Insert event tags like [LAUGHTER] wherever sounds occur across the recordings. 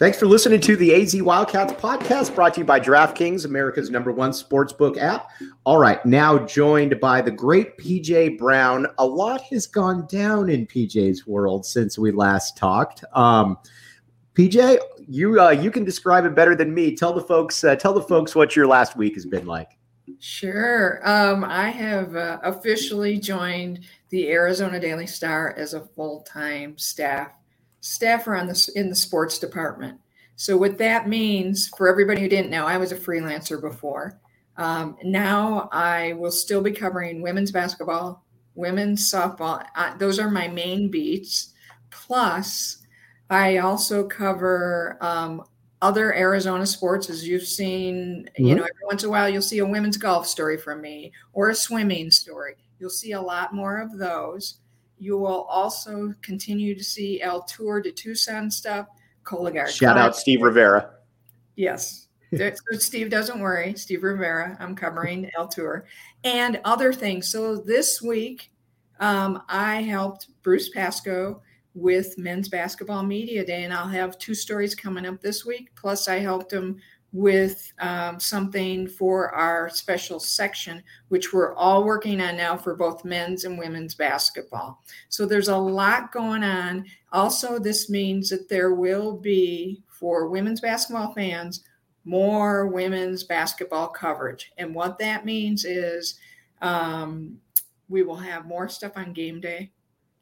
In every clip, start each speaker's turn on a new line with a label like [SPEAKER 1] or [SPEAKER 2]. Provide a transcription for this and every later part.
[SPEAKER 1] Thanks for listening to the AZ Wildcats podcast brought to you by DraftKings, America's number one sportsbook app. All right, now joined by the great PJ Brown. A lot has gone down in PJ's world since we last talked. Um, PJ, you uh, you can describe it better than me. Tell the folks uh, tell the folks what your last week has been like.
[SPEAKER 2] Sure. Um, I have uh, officially joined the Arizona Daily Star as a full time staff staffer on the in the sports department. So what that means for everybody who didn't know, I was a freelancer before. Um, now I will still be covering women's basketball, women's softball. Uh, those are my main beats. Plus, I also cover um, other Arizona sports, as you've seen. Mm-hmm. You know, every once in a while you'll see a women's golf story from me or a swimming story. You'll see a lot more of those. You will also continue to see El Tour de Tucson stuff. Cologuard.
[SPEAKER 1] Shout out Steve Rivera.
[SPEAKER 2] Yes. [LAUGHS] so Steve doesn't worry. Steve Rivera, I'm covering El Tour and other things. So this week, um, I helped Bruce Pascoe with Men's Basketball Media Day, and I'll have two stories coming up this week. Plus, I helped him with um, something for our special section, which we're all working on now for both men's and women's basketball. So there's a lot going on. Also, this means that there will be, for women's basketball fans, more women's basketball coverage. And what that means is um, we will have more stuff on game day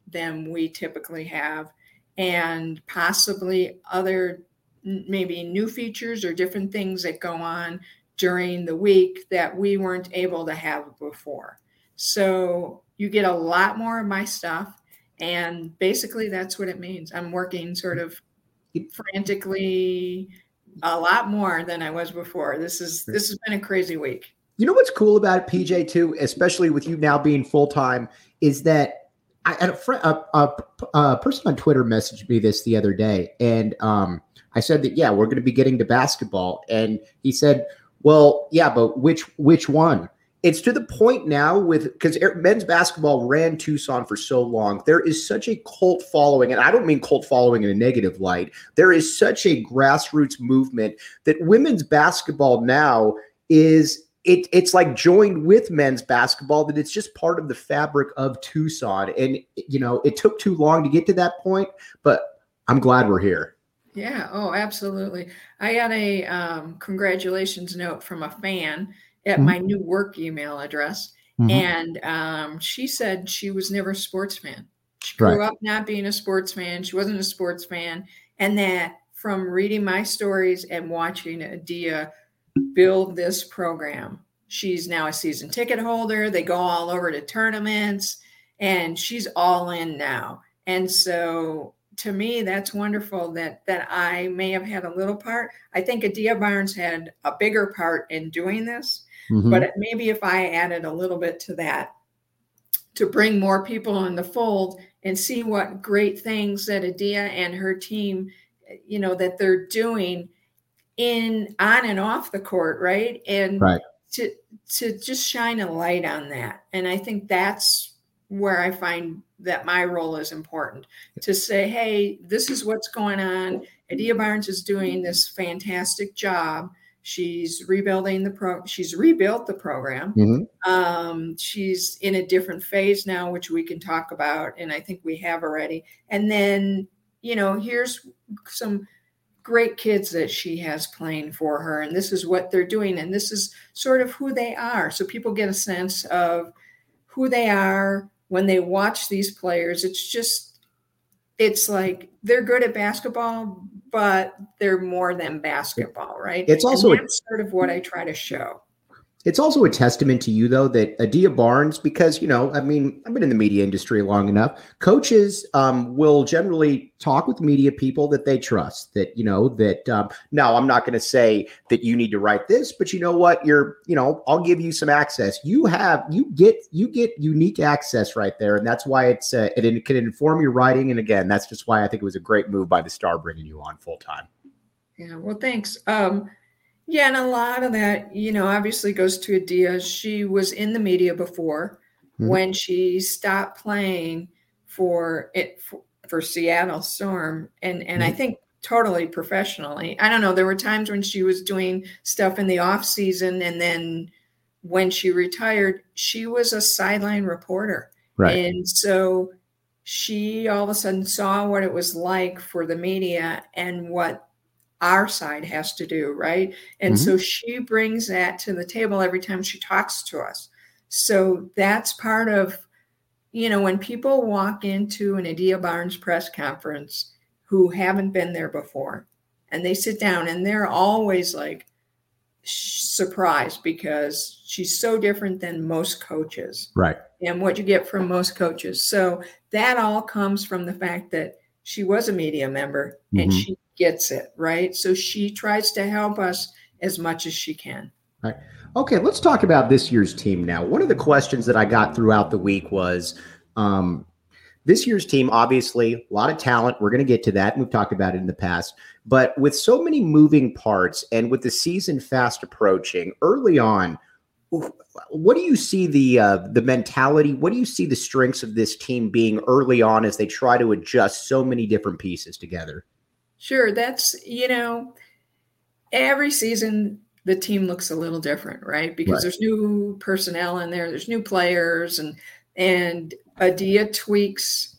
[SPEAKER 2] than we typically have, and possibly other maybe new features or different things that go on during the week that we weren't able to have before. So you get a lot more of my stuff. And basically, that's what it means. I'm working sort of frantically a lot more than I was before. This is this has been a crazy week.
[SPEAKER 1] You know what's cool about PJ too, especially with you now being full time, is that I had a, friend, a, a, a, person on Twitter messaged me this the other day, and um, I said that yeah, we're going to be getting to basketball, and he said, "Well, yeah, but which which one?" It's to the point now with because er, men's basketball ran Tucson for so long. There is such a cult following, and I don't mean cult following in a negative light. There is such a grassroots movement that women's basketball now is it, it's like joined with men's basketball that it's just part of the fabric of Tucson. And you know, it took too long to get to that point, but I'm glad we're here.
[SPEAKER 2] Yeah. Oh, absolutely. I got a um, congratulations note from a fan at mm-hmm. my new work email address. Mm-hmm. And um, she said she was never a sports fan. She grew right. up not being a sports fan. She wasn't a sports fan. And that from reading my stories and watching Adia build this program, she's now a season ticket holder. They go all over to tournaments and she's all in now. And so to me, that's wonderful that that I may have had a little part. I think Adia Barnes had a bigger part in doing this, mm-hmm. but maybe if I added a little bit to that to bring more people in the fold and see what great things that Adia and her team, you know, that they're doing in on and off the court, right? And right. to to just shine a light on that. And I think that's where I find that my role is important to say, hey, this is what's going on. Adia Barnes is doing this fantastic job. She's rebuilding the pro. She's rebuilt the program. Mm-hmm. Um, she's in a different phase now, which we can talk about, and I think we have already. And then, you know, here's some great kids that she has playing for her, and this is what they're doing, and this is sort of who they are, so people get a sense of who they are, when they watch these players, it's just, it's like they're good at basketball, but they're more than basketball, right?
[SPEAKER 1] It's also
[SPEAKER 2] sort of what I try to show.
[SPEAKER 1] It's also a testament to you, though, that Adia Barnes, because, you know, I mean, I've been in the media industry long enough. Coaches um, will generally talk with media people that they trust, that, you know, that um, now I'm not going to say that you need to write this, but you know what? You're, you know, I'll give you some access. You have, you get, you get unique access right there. And that's why it's, uh, it, it can inform your writing. And again, that's just why I think it was a great move by the star bringing you on full time.
[SPEAKER 2] Yeah. Well, thanks. Um, yeah, and a lot of that, you know, obviously goes to Adia. She was in the media before mm-hmm. when she stopped playing for it for, for Seattle Storm, and and mm-hmm. I think totally professionally. I don't know. There were times when she was doing stuff in the off season, and then when she retired, she was a sideline reporter,
[SPEAKER 1] right?
[SPEAKER 2] And so she all of a sudden saw what it was like for the media and what our side has to do, right? And mm-hmm. so she brings that to the table every time she talks to us. So that's part of, you know, when people walk into an Adia Barnes press conference who haven't been there before and they sit down and they're always like surprised because she's so different than most coaches.
[SPEAKER 1] Right.
[SPEAKER 2] And what you get from most coaches. So that all comes from the fact that she was a media member mm-hmm. and she gets it, right? So she tries to help us as much as she can.
[SPEAKER 1] Right. Okay, let's talk about this year's team now. One of the questions that I got throughout the week was um, this year's team, obviously, a lot of talent. We're going to get to that. And we've talked about it in the past. But with so many moving parts and with the season fast approaching, early on, what do you see the uh, the mentality? What do you see the strengths of this team being early on as they try to adjust so many different pieces together?
[SPEAKER 2] Sure, that's you know, every season the team looks a little different, right? Because right. there's new personnel in there, there's new players, and and Adia tweaks.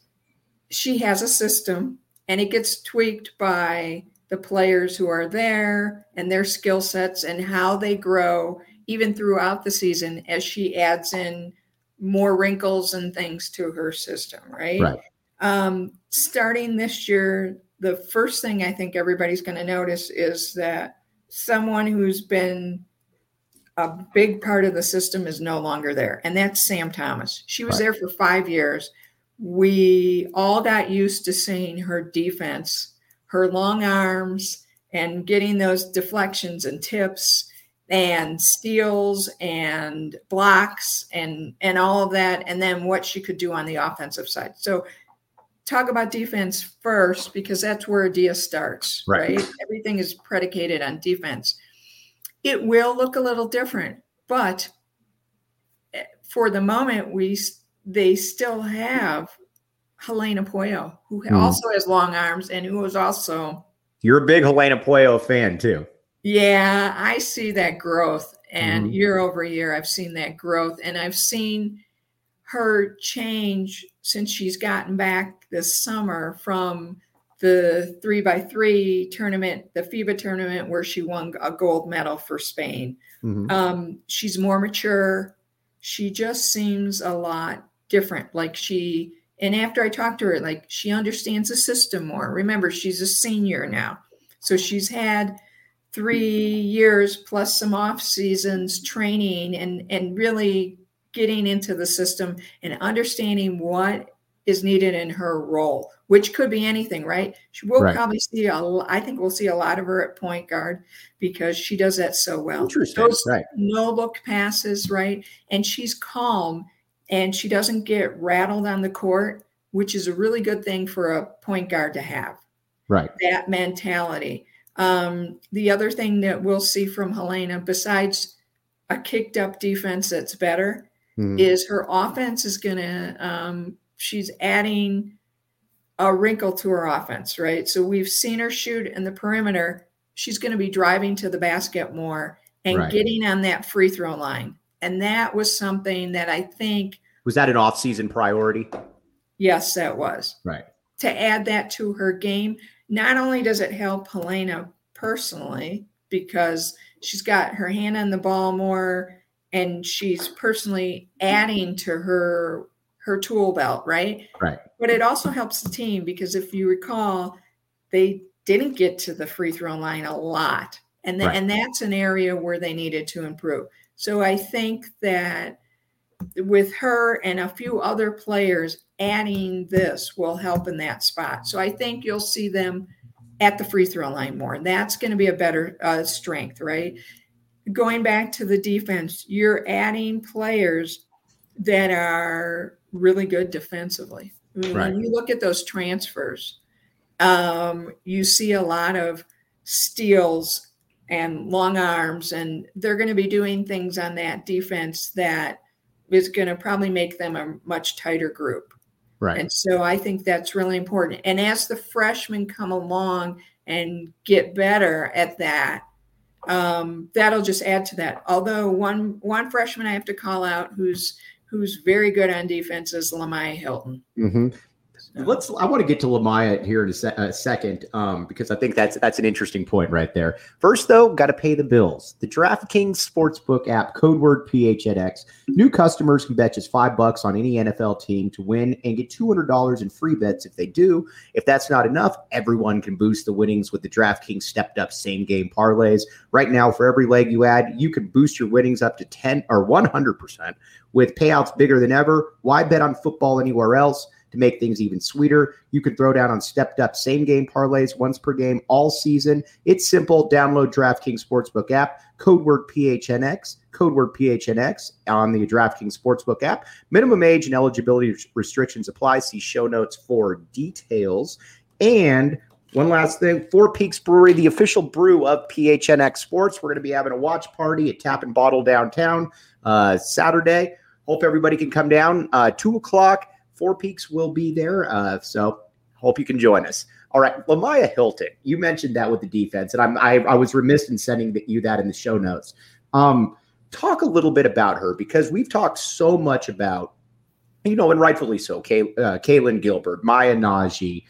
[SPEAKER 2] She has a system, and it gets tweaked by the players who are there and their skill sets and how they grow even throughout the season as she adds in more wrinkles and things to her system, right?
[SPEAKER 1] Right.
[SPEAKER 2] Um, starting this year, the first thing I think everybody's going to notice is that someone who's been a big part of the system is no longer there, and that's Sam Thomas. She was right. there for five years. We all got used to seeing her defense, her long arms, and getting those deflections and tips and steals and blocks and and all of that and then what she could do on the offensive side so talk about defense first because that's where Adia starts, right. right? Everything is predicated on defense. It will look a little different, but eh, for the moment, we they still have Helena Pueyo, who mm. also has long arms and who is also.
[SPEAKER 1] You're a big Helena Pueyo fan too.
[SPEAKER 2] Yeah, I see that growth, and mm. year over year, I've seen that growth, and I've seen her change since she's gotten back this summer from the three by three tournament, the FIBA tournament where she won a gold medal for Spain. Mm-hmm. Um, she's more mature. She just seems a lot different. Like she, and after I talked to her, like she understands the system more. Remember, she's a senior now. So she's had three years plus some off seasons training and and really getting into the system and understanding what is needed in her role, which could be anything, right? We'll right. probably see a, I think we'll see a lot of her at point guard because she does that so well.
[SPEAKER 1] Those right.
[SPEAKER 2] no look passes, right? And she's calm and she doesn't get rattled on the court, which is a really good thing for a point guard to have.
[SPEAKER 1] Right.
[SPEAKER 2] That mentality. Um, the other thing that we'll see from Helena, besides a kicked up defense that's better, mm. is her offense is going to, um, she's adding a wrinkle to her offense, right? So we've seen her shoot in the perimeter. She's going to be driving to the basket more and right. getting on that free throw line. And that was something that I think
[SPEAKER 1] was that an off-season priority?
[SPEAKER 2] Yes, that was.
[SPEAKER 1] Right.
[SPEAKER 2] To add that to her game, not only does it help Helena personally because she's got her hand on the ball more and she's personally adding to her her tool belt, right?
[SPEAKER 1] Right.
[SPEAKER 2] But it also helps the team because if you recall, they didn't get to the free throw line a lot. And, the, right. and that's an area where they needed to improve. So I think that with her and a few other players adding this will help in that spot. So I think you'll see them at the free throw line more. And That's going to be a better uh, strength, right? Going back to the defense, you're adding players that are really good defensively. I mean, right. When you look at those transfers, um, you see a lot of steals and long arms, and they're going to be doing things on that defense that is going to probably make them a much tighter group.
[SPEAKER 1] Right.
[SPEAKER 2] And so I think that's really important. And as the freshmen come along and get better at that, um, that'll just add to that. Although one one freshman I have to call out who's who's very good on defense is Lemyah Hylton.
[SPEAKER 1] Mm-hmm. Let's. I want to get to Lemyah here in a, se- a second um, because I think that's that's an interesting point right there. First, though, got to pay the bills. The DraftKings Sportsbook app, code word PHNX. New customers can bet just five bucks on any NFL team to win and get two hundred dollars in free bets if they do. If that's not enough, everyone can boost the winnings with the DraftKings stepped up same game parlays. Right now, for every leg you add, you can boost your winnings up to ten or one hundred percent with payouts bigger than ever. Why bet on football anywhere else? To make things even sweeter. You can throw down on stepped up same game parlays once per game all season. It's simple. Download DraftKings Sportsbook app, code word PHNX, code word PHNX on the DraftKings Sportsbook app. Minimum age and eligibility restrictions apply. See show notes for details. And one last thing, Four Peaks Brewery, the official brew of PHNX Sports. We're going to be having a watch party at Tap and Bottle downtown uh, Saturday. Hope everybody can come down. Uh, two o'clock. Four Peaks will be there. Uh, so hope you can join us. All right, Lemyah Hylton, you mentioned that with the defense, and I'm I, I was remiss in sending you that in the show notes. Um, talk a little bit about her because we've talked so much about, you know, and rightfully so. Kay, uh, Kailyn Gilbert, Maya Nnaji,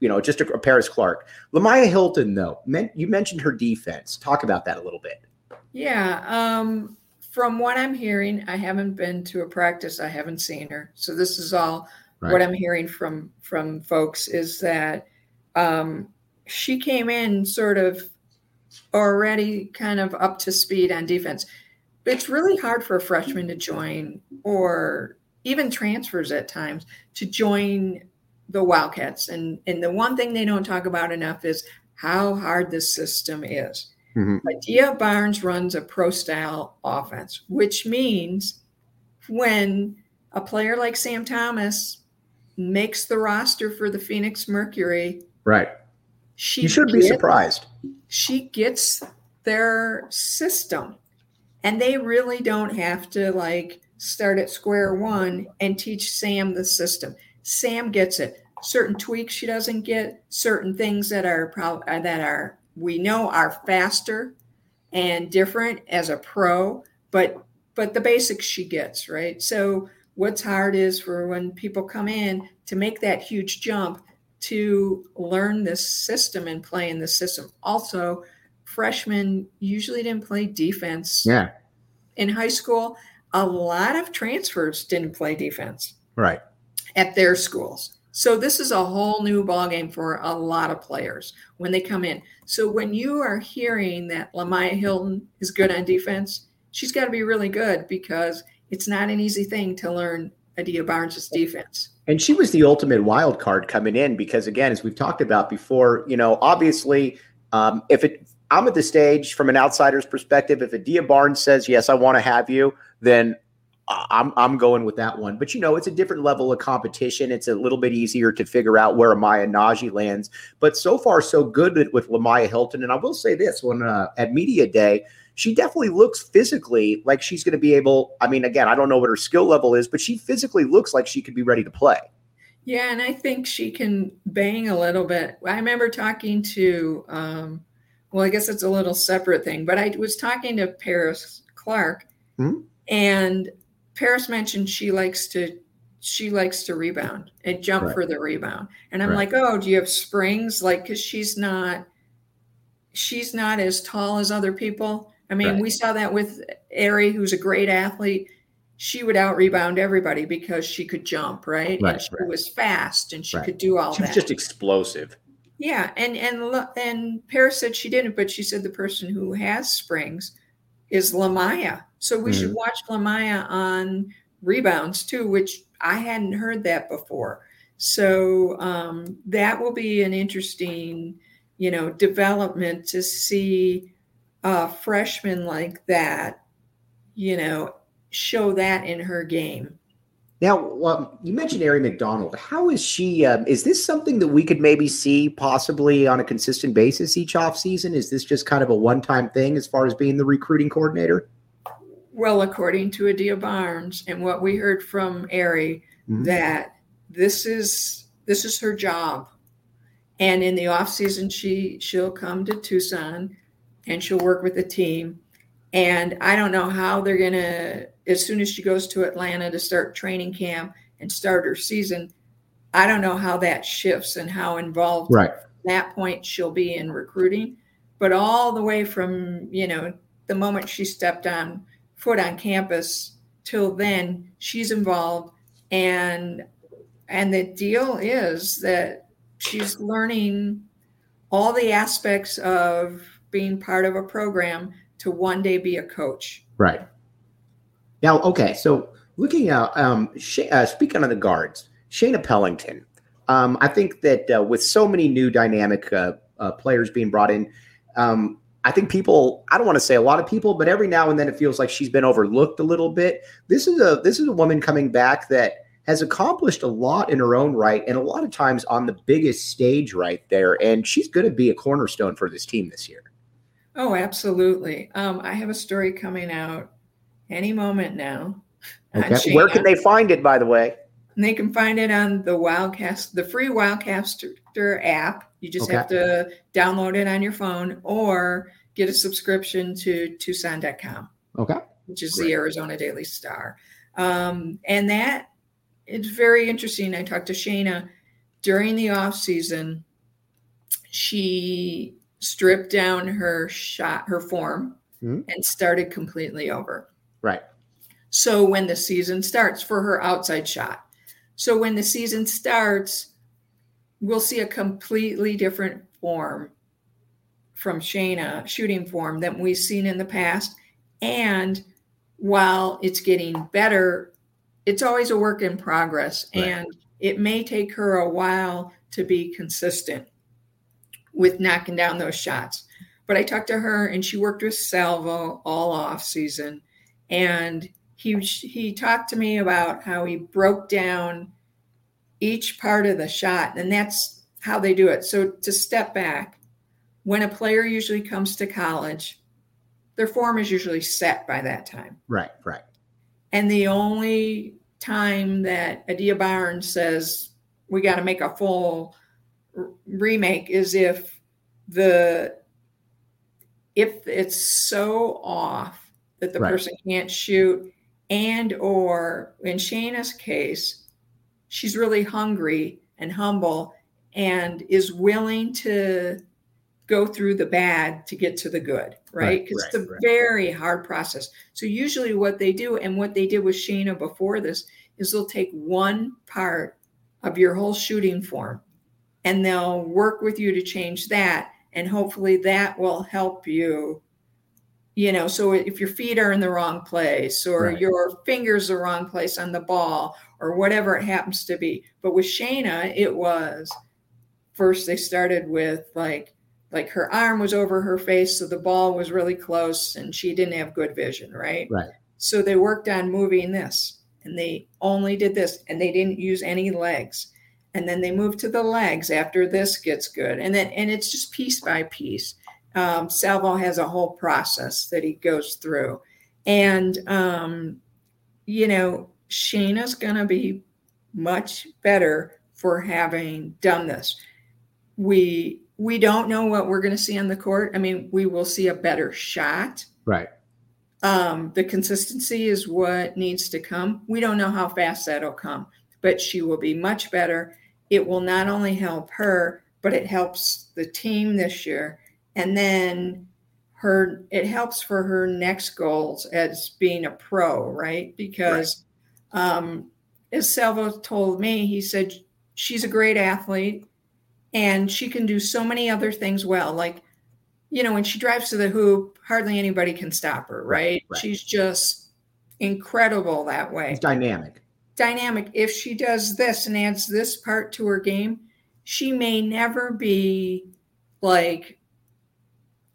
[SPEAKER 1] you know, just a, a Paris Clark. Lemyah Hylton, though, you mentioned her defense. Talk about that a little bit.
[SPEAKER 2] Yeah. Um, from what I'm hearing, I haven't been to a practice. I haven't seen her. So this is all right. what I'm hearing from from folks is that um, she came in sort of already kind of up to speed on defense. It's really hard for a freshman to join or even transfers at times to join the Wildcats. And and the one thing they don't talk about enough is how hard this system is. Mm-hmm. Barnes runs a pro style offense, which means when a player like Sam Thomas makes the roster for the Phoenix Mercury,
[SPEAKER 1] right? She you should gets, be surprised.
[SPEAKER 2] She gets their system, and they really don't have to like start at square one and teach Sam the system. Sam gets it. Certain tweaks she doesn't get, certain things that are pro- that are we know are faster and different as a pro, but but the basics she gets, right? So what's hard is for when people come in to make that huge jump to learn this system and play in the system. Also, freshmen usually didn't play defense.
[SPEAKER 1] Yeah.
[SPEAKER 2] In high school, a lot of transfers didn't play defense.
[SPEAKER 1] Right.
[SPEAKER 2] At their schools. So this is a whole new ballgame for a lot of players when they come in. So when you are hearing that Lemyah Hylton is good on defense, she's got to be really good because it's not an easy thing to learn Adia Barnes' defense.
[SPEAKER 1] And she was the ultimate wild card coming in because, again, as we've talked about before, you know, obviously, um, if it, I'm at the stage from an outsider's perspective, if Adia Barnes says, yes, I want to have you, then I'm I'm going with that one. But you know, it's a different level of competition. It's a little bit easier to figure out where Maya Nnaji lands. But so far, so good with Lemyah Hylton. And I will say this: when uh, at media day, she definitely looks physically like she's going to be able. I mean, again, I don't know what her skill level is, but she physically looks like she could be ready to play.
[SPEAKER 2] Yeah, and I think she can bang a little bit. I remember talking to, um, well, I guess it's a little separate thing, but I was talking to Paris Clark, hmm? and Paris mentioned she likes to she likes to rebound and jump right. for the rebound. And I'm right. like, oh, do you have springs? Like, because she's not she's not as tall as other people. I mean, right. we saw that with Aari, who's a great athlete. She would out rebound everybody because she could jump, right? and she was fast and she could do all
[SPEAKER 1] she
[SPEAKER 2] that.
[SPEAKER 1] was just explosive.
[SPEAKER 2] Yeah, and and and Paris said she didn't, but she said the person who has springs is Lemyah. So we mm-hmm. should watch Lemyah on rebounds too, which I hadn't heard that before. So um, that will be an interesting, you know, development to see a freshman like that, you know, show that in her game.
[SPEAKER 1] Now, well, you mentioned Aari McDonald. How is she? Um, is this something that we could maybe see possibly on a consistent basis each off season? Is this just kind of a one time thing as far as being the recruiting coordinator?
[SPEAKER 2] Well, according to Adia Barnes and what we heard from Aari, mm-hmm. that this is this is her job, and in the off season, she she'll come to Tucson and she'll work with the team. And I don't know how they're gonna as soon as she goes to Atlanta to start training camp and start her season, I don't know how that shifts and how involved
[SPEAKER 1] right.
[SPEAKER 2] that point she'll be in recruiting. But all the way from, you know, the moment she stepped on foot on campus till then, she's involved. And and the deal is that she's learning all the aspects of being part of a program to one day be a coach.
[SPEAKER 1] Right. Now, okay, so looking at um, uh, speaking of the guards, Shaina Pellington. Um, I think that uh, with so many new dynamic uh, uh, players being brought in, um, I think people. I don't want to say a lot of people, but every now and then it feels like she's been overlooked a little bit. This is a this is a woman coming back that has accomplished a lot in her own right, and a lot of times on the biggest stage right there. And she's going to be a cornerstone for this team this year.
[SPEAKER 2] Oh, absolutely. Um, I have a story coming out any moment now. [LAUGHS]
[SPEAKER 1] Okay. Where can they find it, by the way?
[SPEAKER 2] And they can find it on the Wildcast, the free Wildcaster app. You just okay. have to download it on your phone or get a subscription to Tucson.com.
[SPEAKER 1] Okay.
[SPEAKER 2] Which is Great. the Arizona Daily Star. Um, and that it's very interesting. I talked to Shaina during the off season. She stripped down her shot, her form, mm-hmm. and started completely over.
[SPEAKER 1] Right.
[SPEAKER 2] So when the season starts for her outside shot. So when the season starts, we'll see a completely different form from Shaina, shooting form than we've seen in the past. And while it's getting better, it's always a work in progress. Right. And it may take her a while to be consistent with knocking down those shots. But I talked to her and she worked with Salvo all off season. And he he talked to me about how he broke down each part of the shot and that's how they do it. So to step back when a player usually comes to college their form is usually set by that time.
[SPEAKER 1] Right right.
[SPEAKER 2] And the only time that adia barnes says we got to make a full remake is if the if it's so off that the right. person can't shoot and or in Shaina's case she's really hungry and humble and is willing to go through the bad to get to the good right because right, right, it's a right. very hard process so usually what they do and what they did with Shaina before this is they'll take one part of your whole shooting form and they'll work with you to change that and hopefully that will help you. You know so if your feet are in the wrong place or right. your fingers the wrong place on the ball or whatever it happens to be. But with shaina it was first they started with like like her arm was over her face so the ball was really close and she didn't have good vision right?
[SPEAKER 1] Right.
[SPEAKER 2] So they worked on moving this and they only did this and they didn't use any legs and then they move to the legs after this gets good and then and it's just piece by piece um, Salvo has a whole process that he goes through. And, um, you know, Shaina's going to be much better for having done this. We we don't know what we're going to see on the court. I mean, we will see a better shot.
[SPEAKER 1] Right.
[SPEAKER 2] Um, the consistency is what needs to come. We don't know how fast that'll come, but she will be much better. It will not only help her, but it helps the team this year and then her it helps for her next goals as being a pro right because right. um as salvo told me he said she's a great athlete and she can do so many other things well like you know, when she drives to the hoop, hardly anybody can stop her, right? right. She's just incredible that way.
[SPEAKER 3] It's dynamic.
[SPEAKER 2] Dynamic. If she does this and adds this part to her game, she may never be like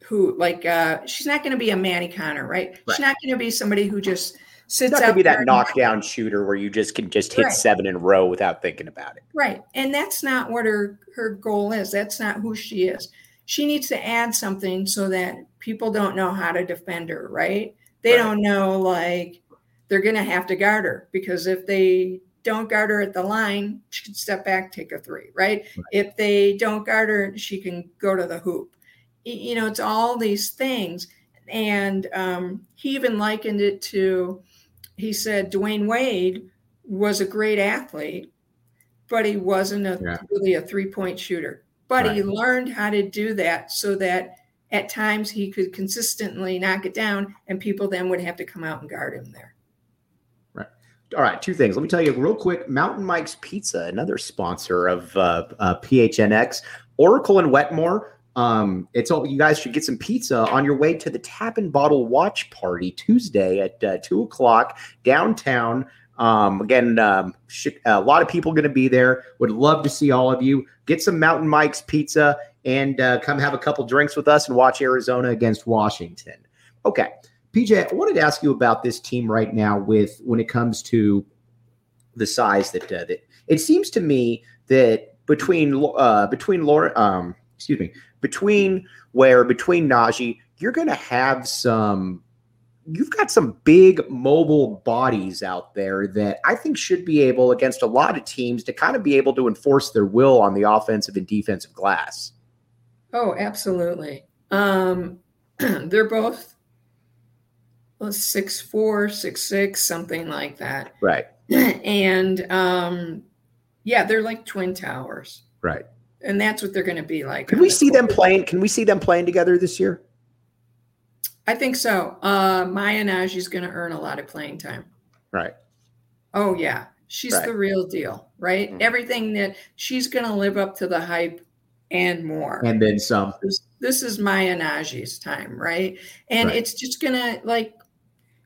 [SPEAKER 2] who like uh she's not going to be a Manny Connor, right? right. She's not going to be somebody who just sits
[SPEAKER 1] not going to be that knockdown shooter where you just can just hit right. seven in a row without thinking about it.
[SPEAKER 2] Right. And that's not what her her goal is. That's not who she is she needs to add something so that people don't know how to defend her, right? They right. don't know like they're going to have to guard her because if they don't guard her at the line, she can step back, take a three, right? right? If they don't guard her, she can go to the hoop. You know, it's all these things. And um, he even likened it to, he said, Dwyane Wade was a great athlete, but he wasn't a, yeah. really a three point shooter but right. he learned how to do that so that at times he could consistently knock it down and people then would have to come out and guard him there.
[SPEAKER 1] All right. Two things. Let me tell you real quick Mountain Mike's Pizza, another sponsor of uh, uh, PHNX, Oracle and Wetmore. Um, it's all you guys should get some pizza on your way to the Tap and Bottle Watch Party Tuesday at uh, two o'clock downtown. Um, again, um, a lot of people going to be there. Would love to see all of you. Get some Mountain Mike's pizza and uh, come have a couple drinks with us and watch Arizona against Washington. Okay, PJ, I wanted to ask you about this team right now. With when it comes to the size that uh, that it seems to me that between uh, between Laura, um, excuse me, between where between Nnaji, you're going to have some you've got some big mobile bodies out there that I think should be able against a lot of teams to kind of be able to enforce their will on the offensive and defensive glass.
[SPEAKER 2] Oh, absolutely. Um, [CLEARS THROAT] they're both six four, six six, something like that.
[SPEAKER 1] Right. [CLEARS THROAT]
[SPEAKER 2] And um, yeah, they're like twin towers.
[SPEAKER 1] Right.
[SPEAKER 2] And that's what they're going to be like.
[SPEAKER 1] Can we the see them playing? Can we see them playing together this year?
[SPEAKER 2] I think so. Uh, Maya is going to earn a lot of playing time.
[SPEAKER 1] Right.
[SPEAKER 2] Oh yeah, she's right. the real deal, right? Mm-hmm. Everything that she's going to live up to the hype and more,
[SPEAKER 1] and then some.
[SPEAKER 2] This, this is Maya Nnaji's time, right? And right. it's just going to like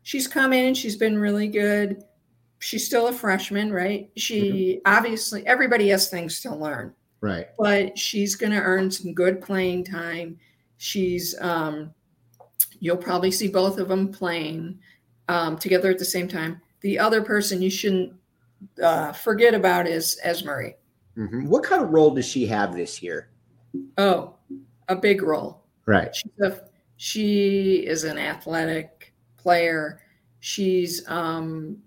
[SPEAKER 2] she's come in and she's been really good. She's still a freshman, right? She mm-hmm. obviously everybody has things to learn,
[SPEAKER 1] right?
[SPEAKER 2] But she's going to earn some good playing time. She's um, You'll probably see both of them playing um, together at the same time. The other person you shouldn't uh, forget about is Esmery.
[SPEAKER 1] Mm-hmm. What kind of role does she have this year?
[SPEAKER 2] Oh, a big role.
[SPEAKER 1] Right.
[SPEAKER 2] She's A, she is an athletic player. She's um,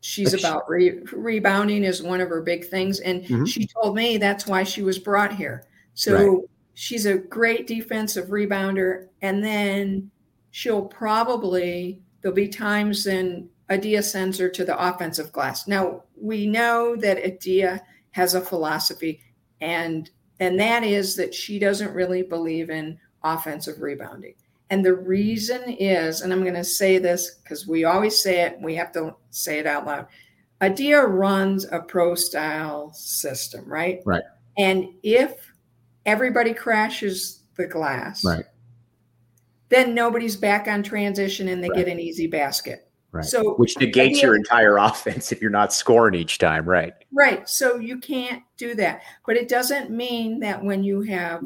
[SPEAKER 2] she's about re- rebounding is one of her big things, and mm-hmm. she told me that's why she was brought here. So right. she's a great defensive rebounder, and then she'll probably there'll be times when Adia sends her to the offensive glass. Now we know that Adia has a philosophy, and and that is that she doesn't really believe in offensive rebounding. And the reason is, and I'm going to say this because we always say it, we have to say it out loud. Adia runs a pro style system, right?
[SPEAKER 1] Right.
[SPEAKER 2] And if everybody crashes the glass,
[SPEAKER 1] right
[SPEAKER 2] then nobody's back on transition and they right. get an easy basket.
[SPEAKER 1] Right. So which negates your entire [LAUGHS] offense if you're not scoring each time, right?
[SPEAKER 2] Right. So you can't do that. But it doesn't mean that when you have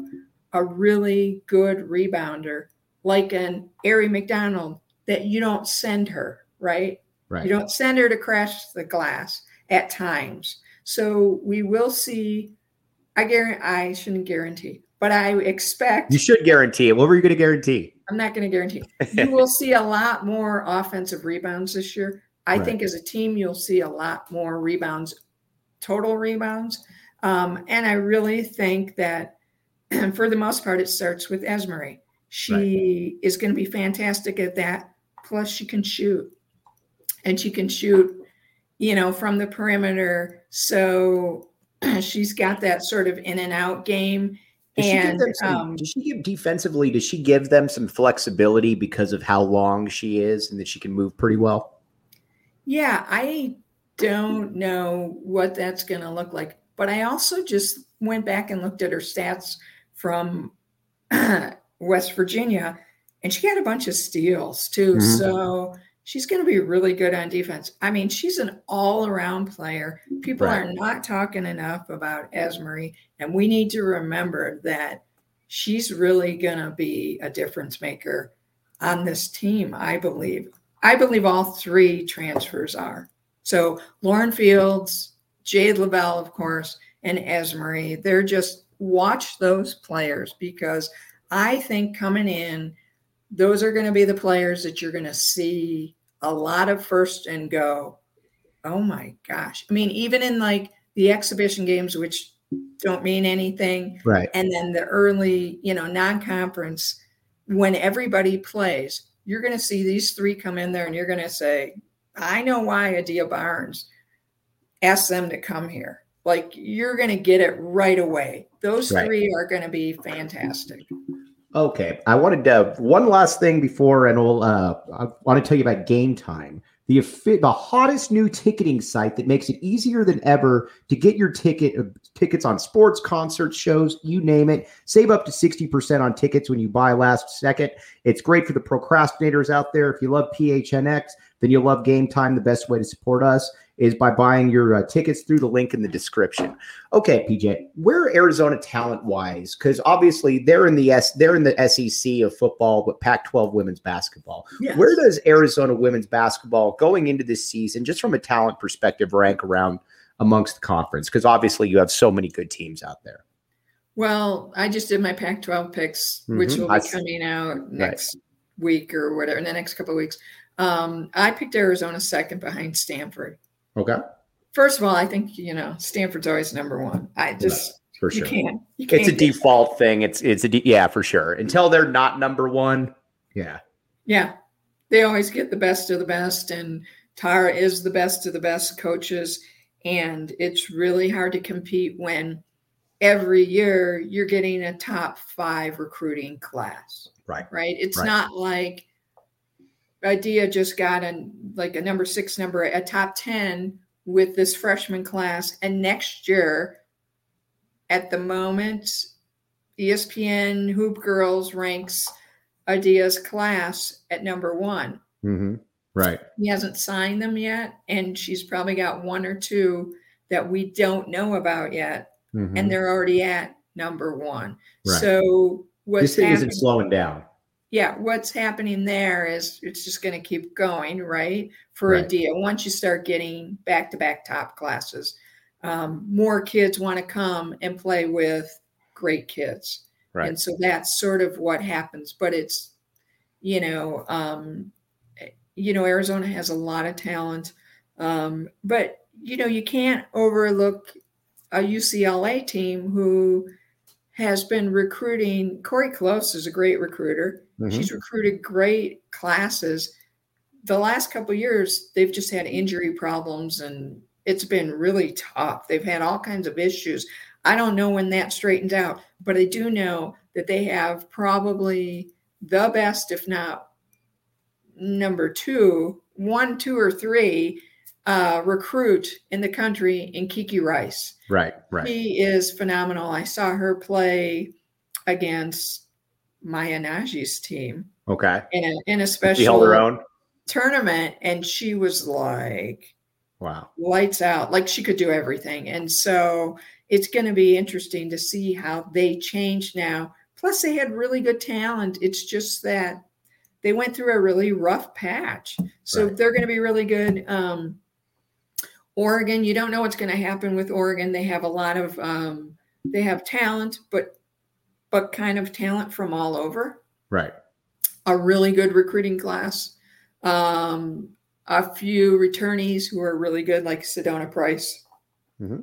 [SPEAKER 2] a really good rebounder like an Aari McDonald that you don't send her, right?
[SPEAKER 1] Right.
[SPEAKER 2] You don't send her to crash the glass at times. So we will see I guarantee I shouldn't guarantee, but I expect
[SPEAKER 1] You should guarantee it. What were you going to guarantee?
[SPEAKER 2] I'm not going to guarantee. [LAUGHS] You will see a lot more offensive rebounds this year. I right. think as a team, you'll see a lot more rebounds, total rebounds. Um, and I really think that [CLEARS THROAT] for the most part, it starts with Esmery. She right. is going to be fantastic at that. Plus, she can shoot, and she can shoot, you know, from the perimeter. So [CLEARS THROAT] she's got that sort of in and out game
[SPEAKER 1] does and she some, um, does she give defensively? Does she give them some flexibility because of how long she is and that she can move pretty well?
[SPEAKER 2] Yeah, I don't know what that's going to look like, but I also just went back and looked at her stats from [CLEARS THROAT] West Virginia, and she had a bunch of steals too. Mm-hmm. So she's going to be really good on defense. I mean, she's an all around player. People right. are not talking enough about Esmery, and we need to remember that she's really going to be a difference maker on this team, I believe. I believe all three transfers are. So Lauren Fields, Jade Loville, of course, and Esmery, they're just watch those players because I think coming in, those are going to be the players that you're going to see a lot of first and go. Oh my gosh. I mean, even in like the exhibition games, which don't mean anything.
[SPEAKER 1] Right.
[SPEAKER 2] And then the early, you know, non conference, when everybody plays, you're going to see these three come in there and you're going to say, I know why Adia Barnes asked them to come here. Like you're going to get it right away. Those right. three are going to be fantastic.
[SPEAKER 1] Okay, I wanted to one last thing before, and we'll. Uh, I want to tell you about Game Time, the the hottest new ticketing site that makes it easier than ever to get your ticket uh, tickets on sports, concerts, shows, you name it. Save up to sixty percent on tickets when you buy last second. It's great for the procrastinators out there. If you love PHNX, then you'll love Game Time. The best way to support us is by buying your uh, tickets through the link in the description. Okay, PJ, where Arizona talent wise? Because obviously they're in the S, they're in the SEC of football, but Pac-12 women's basketball. Yes. Where does Arizona women's basketball going into this season, just from a talent perspective, rank around amongst the conference? Because obviously you have so many good teams out there.
[SPEAKER 2] Well, I just did my Pac-12 picks, mm-hmm. which will be coming out next right. week or whatever in the next couple of weeks. Um, I picked Arizona second behind Stanford.
[SPEAKER 1] Okay.
[SPEAKER 2] First of all, I think you know Stanford's always number one. I just
[SPEAKER 1] for sure.
[SPEAKER 2] You can't, you can't
[SPEAKER 4] it's a default thing. It's it's a de- yeah for sure. Until they're not number one, yeah.
[SPEAKER 2] Yeah, they always get the best of the best, and Tara is the best of the best coaches, and it's really hard to compete when every year you're getting a top five recruiting class.
[SPEAKER 1] Right.
[SPEAKER 2] Right. It's
[SPEAKER 1] right.
[SPEAKER 2] not like Adia just got a like a number six number, a top 10 with this freshman class. And next year, at the moment, ESPN HoopGurlz ranks Adia's class at number one.
[SPEAKER 1] Mm-hmm. Right.
[SPEAKER 2] He hasn't signed them yet. And she's probably got one or two that we don't know about yet. Mm-hmm. And they're already at number one. Right. So
[SPEAKER 1] what's this thing isn't slowing down
[SPEAKER 2] yeah, what's happening there is it's just going to keep going, right? For right. Adia, once you start getting back to back top classes, um, more kids want to come and play with great kids.
[SPEAKER 1] Right.
[SPEAKER 2] And so that's sort of what happens. But it's, you know, um, you know, Arizona has a lot of talent. Um, but, you know, you can't overlook a UCLA team who has been recruiting. Cori Close is a great recruiter. Mm-hmm. She's recruited great classes. The last couple years, they've just had injury problems and it's been really tough. They've had all kinds of issues. I don't know when that straightens out, but I do know that they have probably the best, if not number two, one, two, or three uh, recruit in the country in Kiki Rice.
[SPEAKER 1] Right, right.
[SPEAKER 2] She is phenomenal. I saw her play against Maya Nnaji's team.
[SPEAKER 1] Okay.
[SPEAKER 2] In a in a special
[SPEAKER 1] she held her own
[SPEAKER 2] tournament, and she was like,
[SPEAKER 1] "Wow,
[SPEAKER 2] lights out!" Like she could do everything. And so it's going to be interesting to see how they change now. Plus, they had really good talent. It's just that they went through a really rough patch, so right. they're going to be really good. Um, Oregon, you don't know what's going to happen with Oregon. They have a lot of um, they have talent, but but kind of talent from all over.
[SPEAKER 1] Right.
[SPEAKER 2] A really good recruiting class. Um, a few returnees who are really good, like Sedona Price, mm-hmm.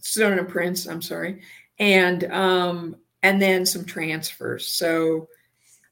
[SPEAKER 2] Sedona Prince. I'm sorry, and um, and then some transfers. So,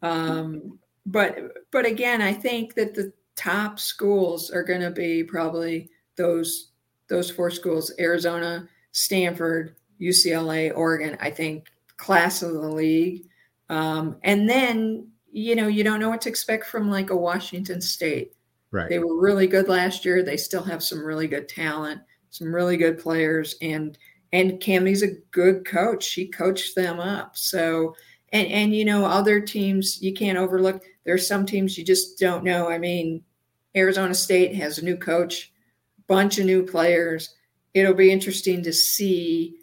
[SPEAKER 2] um, but but again, I think that the top schools are going to be probably those those four schools: Arizona, Stanford, UCLA, Oregon. I think class of the league. Um, and then, you know, you don't know what to expect from like a Washington State.
[SPEAKER 1] Right.
[SPEAKER 2] They were really good last year. They still have some really good talent, some really good players, and and Kamie's a good coach. She coached them up. So, and and you know other teams you can't overlook. There's some teams you just don't know. I mean, Arizona State has a new coach, bunch of new players. It'll be interesting to see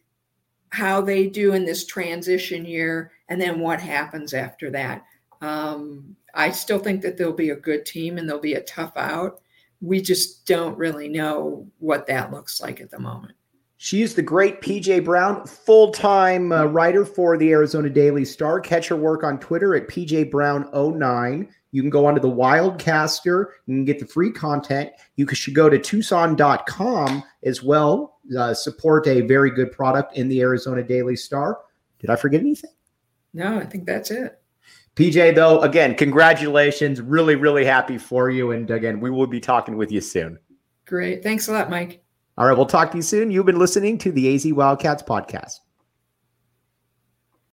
[SPEAKER 2] how they do in this transition year and then what happens after that. Um, I still think that they'll be a good team and they'll be a tough out. We just don't really know what that looks like at the moment.
[SPEAKER 1] She is the great PJ Brown, full time uh, writer for the Arizona Daily Star. Catch her work on Twitter at PJ Brown09. You can go onto the Wildcaster. You can get the free content. You should go to Tucson.com as well. Uh, support a very good product in the Arizona Daily Star. Did I forget anything?
[SPEAKER 2] No, I think that's it.
[SPEAKER 1] PJ, though, again, congratulations. Really, really happy for you. And again, we will be talking with you soon.
[SPEAKER 2] Great. Thanks a lot, Mike.
[SPEAKER 1] All right. We'll talk to you soon. You've been listening to the AZ Wildcats podcast.